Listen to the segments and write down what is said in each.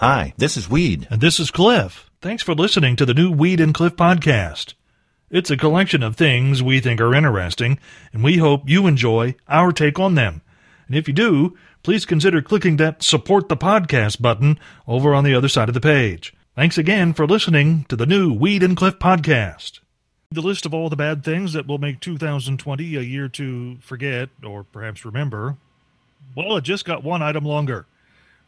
Hi, this is Weed. And this is Cliff. Thanks for listening to the new Weed and Cliff podcast. It's a collection of things we think are interesting, and we hope you enjoy our take on them. And if you do, please consider clicking that support the podcast button over on the other side of the page. Thanks again for listening to the new Weed and Cliff podcast. The list of all the bad things that will make 2020 a year to forget or perhaps remember. Well, it just got one item longer.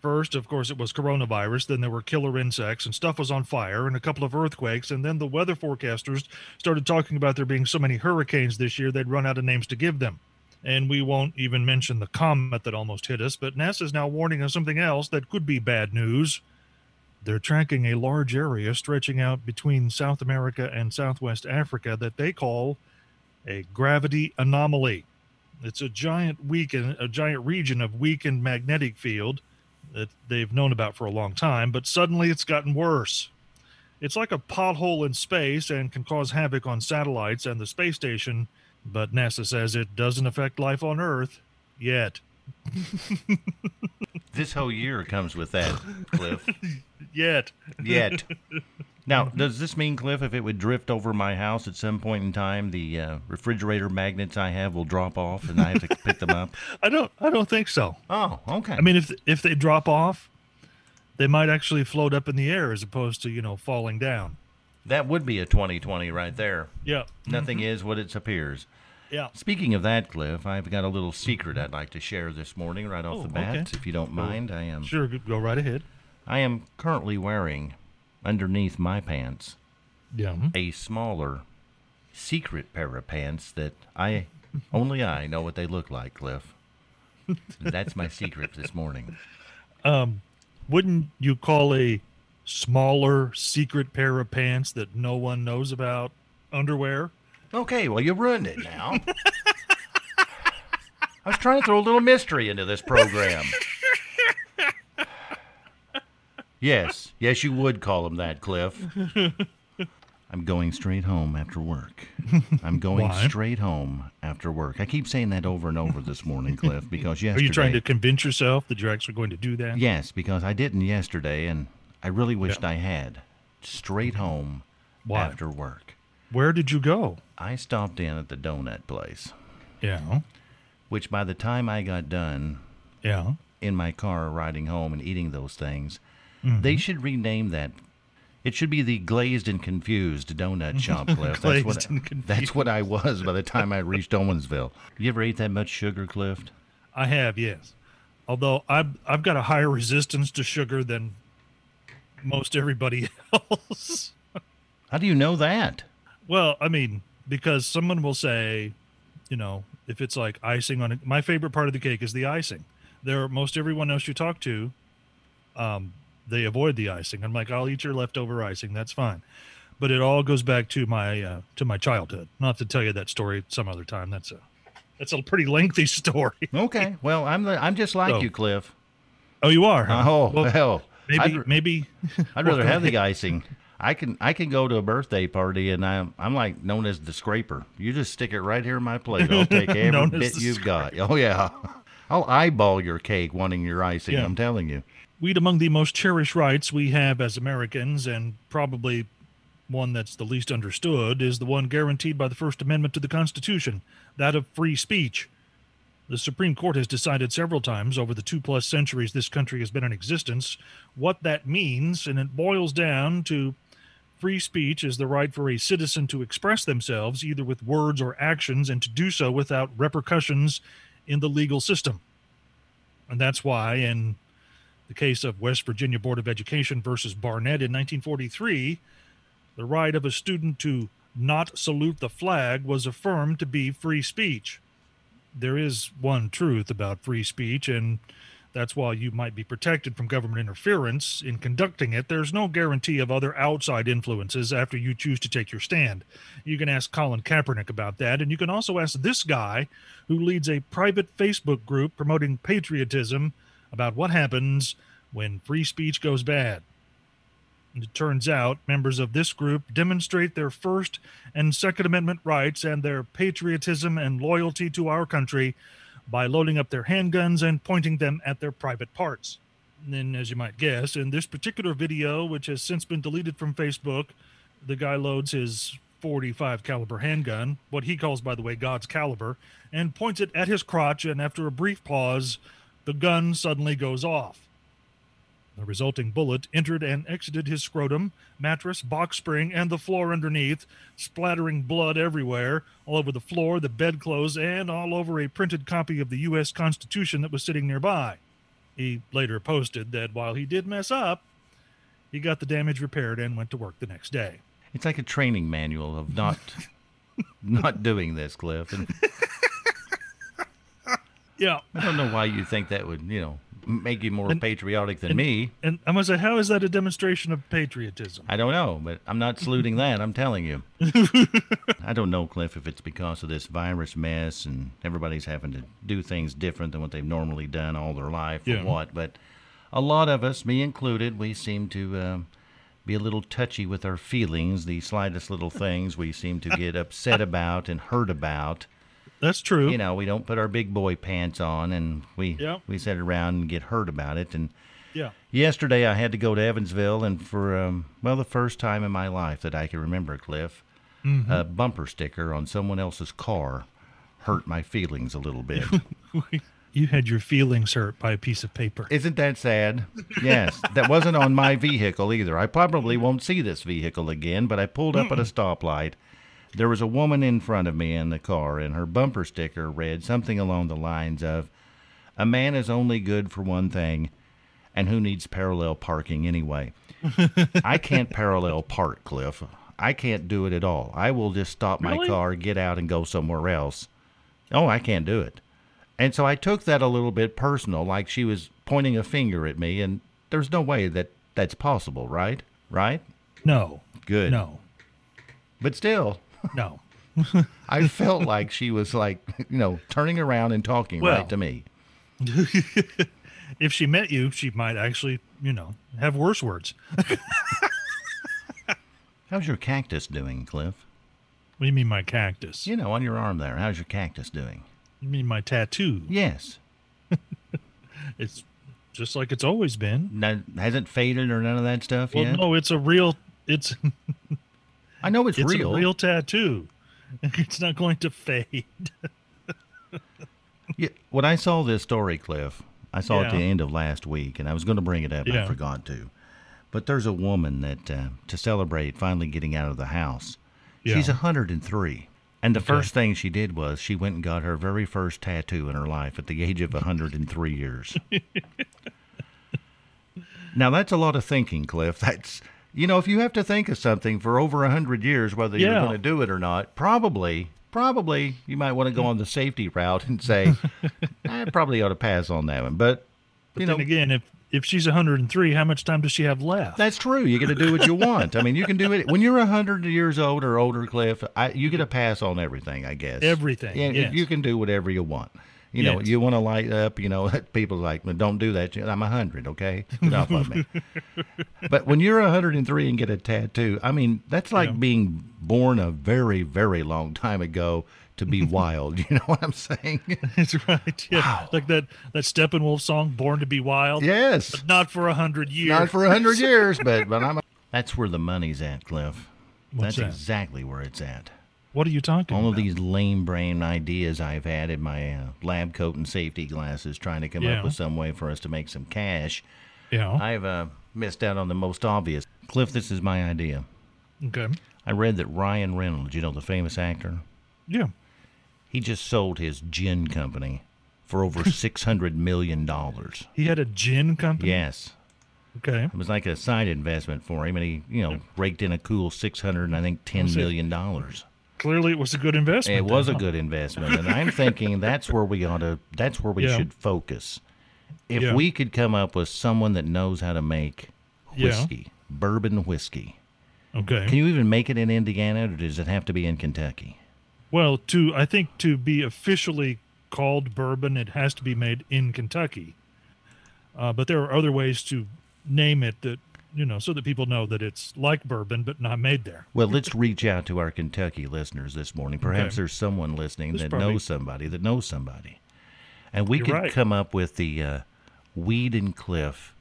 First, of course, it was coronavirus. Then there were killer insects, and stuff was on fire, and a couple of earthquakes. And then the weather forecasters started talking about there being so many hurricanes this year they'd run out of names to give them. And we won't even mention the comet that almost hit us, but NASA's now warning of something else that could be bad news. They're tracking a large area stretching out between South America and Southwest Africa that they call a gravity anomaly. It's a giant weakened, a giant region of weakened magnetic field that they've known about for a long time, but suddenly it's gotten worse. It's like a pothole in space and can cause havoc on satellites and the space station, but NASA says it doesn't affect life on Earth yet. this whole year comes with that, Cliff. yet. Yet. Now, does this mean, Cliff, if it would drift over my house at some point in time, the uh, refrigerator magnets I have will drop off, and I have to pick them up? I don't. I don't think so. Oh, okay. I mean, if if they drop off, they might actually float up in the air as opposed to you know falling down. That would be a 2020 right there. Yeah. Nothing mm-hmm. is what it appears. Yeah. Speaking of that, Cliff, I've got a little secret I'd like to share this morning, right off oh, the bat, okay. if you don't mind. I am sure. Go right ahead. I am currently wearing underneath my pants yeah. a smaller secret pair of pants that I only I know what they look like, Cliff. That's my secret this morning. Um, wouldn't you call a smaller secret pair of pants that no one knows about underwear? Okay, well you ruined it now. I was trying to throw a little mystery into this program. Yes, yes, you would call him that, Cliff. I'm going straight home after work. I'm going Why? straight home after work. I keep saying that over and over this morning, Cliff, because yesterday. Are you trying to convince yourself that you're actually going to do that? Yes, because I didn't yesterday, and I really wished yeah. I had. Straight home Why? after work. Where did you go? I stopped in at the donut place. Yeah. Which by the time I got done. Yeah. In my car riding home and eating those things, Mm-hmm. They should rename that. It should be the Glazed and Confused Donut Shop, Cliff. Glazed that's, what, and confused. that's what I was by the time I reached Owensville. You ever ate that much sugar, Cliff? I have, yes. Although I've, I've got a higher resistance to sugar than most everybody else. How do you know that? Well, I mean, because someone will say, you know, if it's like icing on it, my favorite part of the cake is the icing. There, most everyone else you talk to, um, they avoid the icing. I'm like, I'll eat your leftover icing. That's fine. But it all goes back to my uh, to my childhood. Not to tell you that story some other time. That's a that's a pretty lengthy story. okay. Well, I'm the, I'm just like So- you, Cliff. Oh, you are? Huh? Oh Well, hell, maybe I'd, maybe I'd rather have the icing. I can I can go to a birthday party and I'm I'm like known as the scraper. You just stick it right here in my plate. I'll take every bit you've got. Oh yeah, I'll eyeball your cake wanting your icing. Yeah. I'm telling you. Weed among the most cherished rights we have as Americans, and probably one that's the least understood, is the one guaranteed by the First Amendment to the Constitution, that of free speech. The Supreme Court has decided several times over the two plus centuries this country has been in existence what that means, and it boils down to free speech is the right for a citizen to express themselves either with words or actions and to do so without repercussions in the legal system. And that's why, in the case of West Virginia Board of Education versus Barnette in 1943, the right of a student to not salute the flag was affirmed to be free speech. There is one truth about free speech, and that's why you might be protected from government interference in conducting it. There's no guarantee of other outside influences after you choose to take your stand. You can ask Colin Kaepernick about that, and you can also ask this guy who leads a private Facebook group promoting patriotism about what happens when free speech goes bad. And it turns out members of this group demonstrate their First and Second Amendment rights and their patriotism and loyalty to our country by loading up their handguns and pointing them at their private parts. And as you might guess, in this particular video, which has since been deleted from Facebook, the guy loads his 45 caliber handgun, what he calls, by the way, God's caliber, and points it at his crotch. And after a brief pause, the gun suddenly goes off. The resulting bullet entered and exited his scrotum, mattress, box spring, and the floor underneath, splattering blood everywhere, all over the floor, the bedclothes, and all over a printed copy of the U.S. Constitution that was sitting nearby. He later posted that while he did mess up, he got the damage repaired and went to work the next day. It's like a training manual of not not doing this, Cliff. Yeah. I don't know why you think that would, you know, make you more And- patriotic than and- me. And I'm going to say, how is that a demonstration of patriotism? I don't know, but I'm not saluting that. I'm telling you. I don't know, Cliff, if it's because of this virus mess and everybody's having to do things different than what they've normally done all their life Yeah. or what. But a lot of us, me included, we seem to um, be a little touchy with our feelings. The slightest little things we seem to get upset about and hurt about. That's true. You know, we don't put our big boy pants on and we Yeah. we sit around and get hurt about it. And yeah. Yesterday, I had to go to Evansville, and for um, well, the first time in my life that I can remember, Cliff, a bumper sticker on someone else's car hurt my feelings a little bit. You had your feelings hurt by a piece of paper. Isn't that sad? Yes, that wasn't on my vehicle either. I probably won't see this vehicle again, but I pulled up at a stoplight. There was a woman in front of me in the car, and her bumper sticker read something along the lines of, "A man is only good for one thing." and who needs parallel parking anyway? I can't parallel park, Cliff. I can't do it at all. I will just stop my Really? car, get out, and go somewhere else. Oh, I can't do it. And so I took that a little bit personal, like she was pointing a finger at me, and there's no way that that's possible, right? Right? No. Good. No. But still, No. I felt like she was like, you know, turning around and talking Well. right to me. If she met you, she might actually, you know, have worse words. How's your cactus doing, Cliff? What do you mean my cactus? You know, on your arm there. How's your cactus doing? You mean my tattoo? Yes. It's just like it's always been. No, hasn't faded or none of that stuff Well, yet. no, it's a real. It's I know it's, it's real. a real tattoo. It's not going to fade. Yeah, when I saw this story, Cliff, I saw it at the end of last week, and I was going to bring it up, and I forgot to. But there's a woman that, uh, to celebrate finally getting out of the house, she's Yeah. 103. And the Okay. first thing she did was she went and got her very first tattoo in her life at the age of 103 years. now, that's a lot of thinking, Cliff. That's, you know, if you have to think of something for over a 100 years, whether you're going to do it or not, probably, probably you might want to go on the safety route and say, I probably ought to pass on that one. But, you know, again, if if she's 103, how much time does she have left? that's true. You get to do what you want. I mean, you can do it when you're 100 years old or older, Cliff. I, you get a pass on everything, I guess. Everything, Yeah, yes. you can do whatever you want. You know, Yes. you want to light up. You know, people like, well, don't do that. I'm 100. Okay, get off of me. But when you're 103 and get a tattoo, I mean, that's like Yeah. being born a very, very long time ago to be wild. You know what I'm saying? That's right. Yeah, like that that Steppenwolf song, "Born to Be Wild." yes. Not for a hundred years. Not for a hundred years, but but I'm. A- that's where the money's at, Cliff. What's That's that? exactly where it's at. What are you talking All of these lame brain ideas I've had in my uh, lab coat and safety glasses, trying to come Yeah. up with some way for us to make some cash. Yeah. I've uh, missed out on the most obvious. Cliff, this is my idea. okay. I read that Ryan Reynolds, you know, the famous actor, Yeah. he just sold his gin company for over six hundred million dollars. He had a gin company. Yes, Okay. it was like a side investment for him, and he, you know, raked in a cool six hundred and I think ten Was dollars. Clearly, it was a good investment. It was a good investment, and I'm thinking that's where we ought to. That's where we Yeah. should focus. If Yeah. we could come up with someone that knows how to make Yeah. whiskey, bourbon whiskey. Okay. Can you even make it in Indiana, or does it have to be in Kentucky? well, to I think to be officially called bourbon, it has to be made in Kentucky. Uh, but there are other ways to name it that you know, so that people know that it's like bourbon but not made there. Well, let's reach out to our Kentucky listeners this morning. Perhaps Okay. there's someone listening There's that probably- knows somebody that knows somebody, and we You're could right. come up with the uh, Weed and Cliff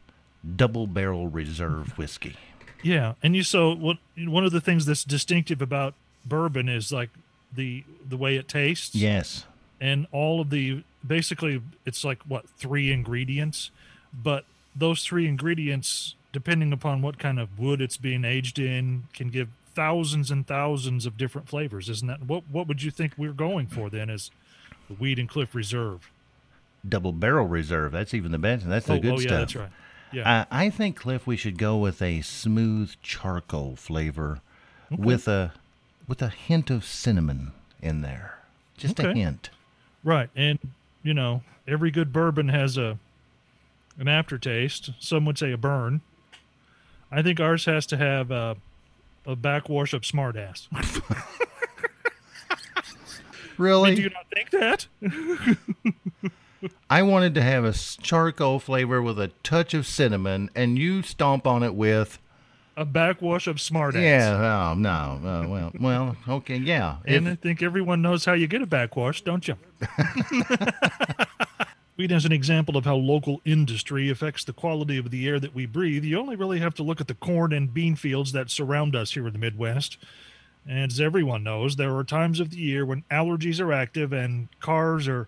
Double Barrel Reserve whiskey. Yeah, and you so what one of the things that's distinctive about bourbon is like the the way it tastes. Yes. And all of the basically it's like what three ingredients, but those three ingredients, depending upon what kind of wood it's being aged in, can give thousands and thousands of different flavors. Isn't that what? What would you think we're going for then? As the Weed and Cliff Reserve. Double Barrel Reserve. That's even the best. That's the oh, good oh, yeah, stuff. that's right. Yeah. Uh, I think Cliff, we should go with a smooth charcoal flavor with a with a hint of cinnamon in there. Just a hint. Right, and you know, every good bourbon has a an aftertaste. Some would say a burn. I think ours has to have a a backwash of smartass. Really? Do you not think that? I wanted to have a charcoal flavor with a touch of cinnamon, and you stomp on it with A backwash of smartass. yeah. Oh no. Uh, well, well. Okay. Yeah. And I think everyone knows how you get a backwash, don't you? Weed as an example of how local industry affects the quality of the air that we breathe, you only really have to look at the corn and bean fields that surround us here in the Midwest. And as everyone knows, there are times of the year when allergies are active and cars are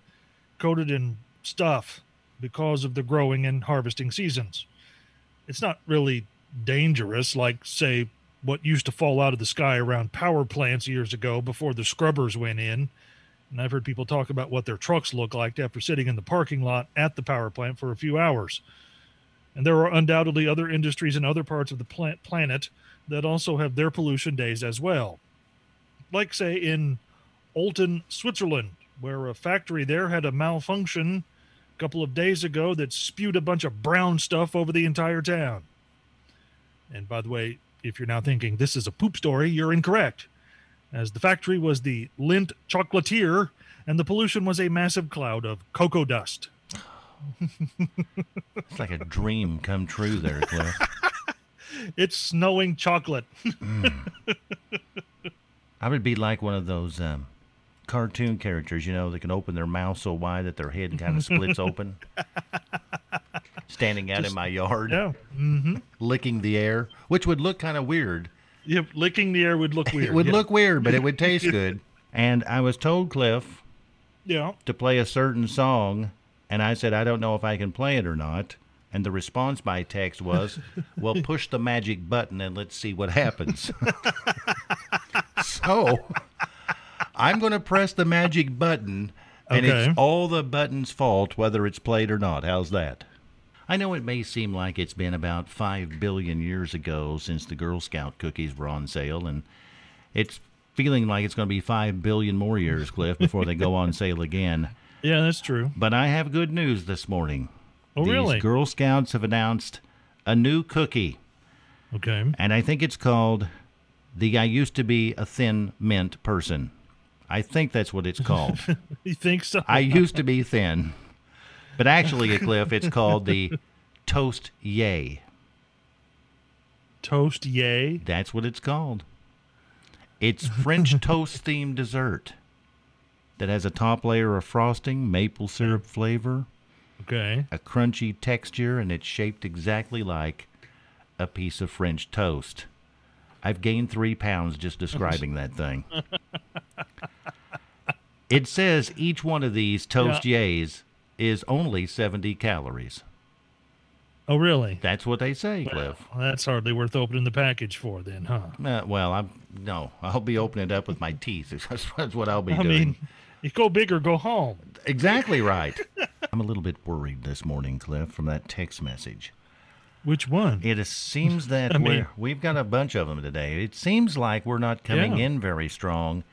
coated in stuff because of the growing and harvesting seasons. It's not really dangerous, like, say, what used to fall out of the sky around power plants years ago before the scrubbers went in. And I've heard people talk about what their trucks look like after sitting in the parking lot at the power plant for a few hours. And there are undoubtedly other industries in other parts of the plant planet that also have their pollution days as well. Like, say, in Olten, Switzerland, where a factory there had a malfunction a couple of days ago that spewed a bunch of brown stuff over the entire town. And by the way, if you're now thinking this is a poop story, you're incorrect, as the factory was the Lindt Chocolatier, and the pollution was a massive cloud of cocoa dust. it's like a dream come true there, Cliff. It's snowing chocolate. I would be like one of those um, cartoon characters, you know, that can open their mouth so wide that their head kind of splits open. Standing out in my yard, Yeah. Mm-hmm. licking the air, which would look kind of weird. Yep. Licking the air would look weird. It would yeah. look weird, but it would taste good. And I was told, Cliff, Yeah. to play a certain song, and I said, I don't know if I can play it or not. And the response by text was, Well, push the magic button and let's see what happens. so I'm going to press the magic button, and Okay. it's all the button's fault whether it's played or not. How's that? I know it may seem like it's been about 5 billion years ago since the Girl Scout cookies were on sale, and it's feeling like it's going to be 5 billion more years, Cliff, before they go on sale again. Yeah, that's true. But I have good news this morning. Oh, These really? Girl Scouts have announced a new cookie, Okay. and I think it's called the I used to be a thin mint person. I think that's what it's called. You think so? I used to be thin. But actually, Cliff, it's called the Toast Yay. Toast yay. That's what it's called. It's French toast themed dessert that has a top layer of frosting, maple syrup flavor, Okay. a crunchy texture, and it's shaped exactly like a piece of French toast. I've gained three pounds just describing that thing. It says each one of these toast yays is only 70 calories. Oh, really? That's what they say, Cliff. Well, that's hardly worth opening the package for, then, huh? Uh, well, I'm no, I'll be opening it up with my teeth. That's, what I'll be I doing. mean, you go big or go home. exactly right. I'm a little bit worried this morning, Cliff, from that text message. Which one? It seems that I mean- we're, we've got a bunch of them today. It seems like we're not coming Yeah. in very strong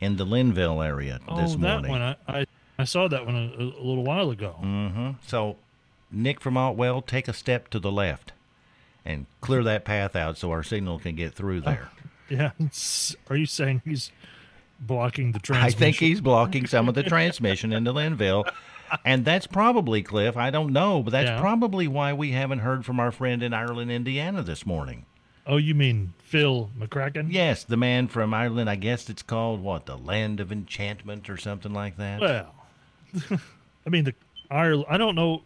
in the Lynnville area oh, this that morning. one. I, I, I saw that one a, a little while ago. hmm So, Nick from Altwell, take a step to the left and clear that path out so our signal can get through there. Yeah. Are you saying he's blocking the transmission? I think he's blocking some of the transmission into Lynnville. And that's probably, Cliff, I don't know, but that's Yeah. probably why we haven't heard from our friend in Ireland, Indiana this morning. Oh, you mean Phil McCracken? Yes, the man from Ireland, I guess it's called, what, the Land of Enchantment or something like that? Well, I mean the Ireland. I don't know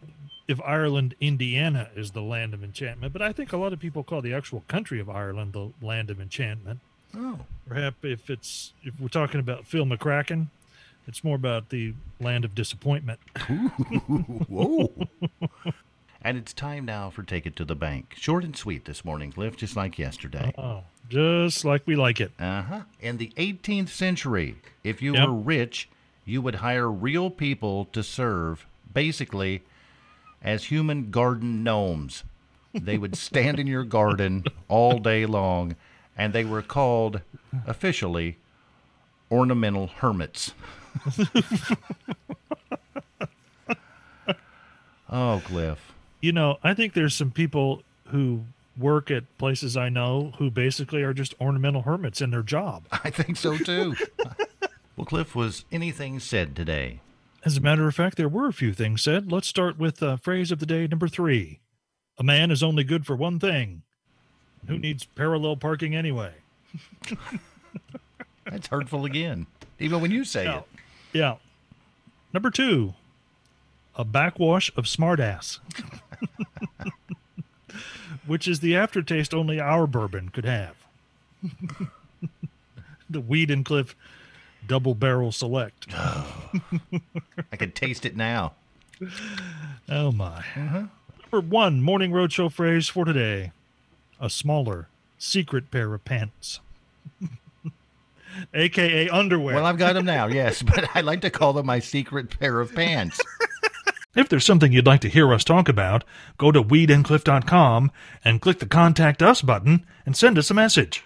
if Ireland, Indiana is the land of enchantment, but I think a lot of people call the actual country of Ireland the land of enchantment. Oh. Perhaps if it's if we're talking about Phil McCracken, it's more about the land of disappointment. Whoa. and it's time now for Take It to the Bank. Short and sweet this morning, Cliff, just like yesterday. Oh, just like we like it. Uh huh. In the 18th century, if you Yep. were rich, you would hire real people to serve, basically, as human garden gnomes. They would stand in your garden all day long, and they were called officially ornamental hermits. oh, Cliff. You know, I think there's some people who work at places I know who basically are just ornamental hermits in their job. I think so too. well, Cliff, was anything said today? As a matter of fact, there were a few things said. Let's start with uh, phrase of the day number three A man is only good for one thing. Who needs parallel parking anyway? That's hurtful again, even when you say Yeah. it. Yeah. Number two, a backwash of smartass, which is the aftertaste only our bourbon could have. the Weed and Cliff Double Barrel Select. I can taste it now. Oh my. Number one morning roadshow phrase for today: a smaller, secret pair of pants, aka underwear. Well, I've got them now, yes, but I like to call them my secret pair of pants. If there's something you'd like to hear us talk about, go to weedandcliff.com and click the Contact Us button and send us a message.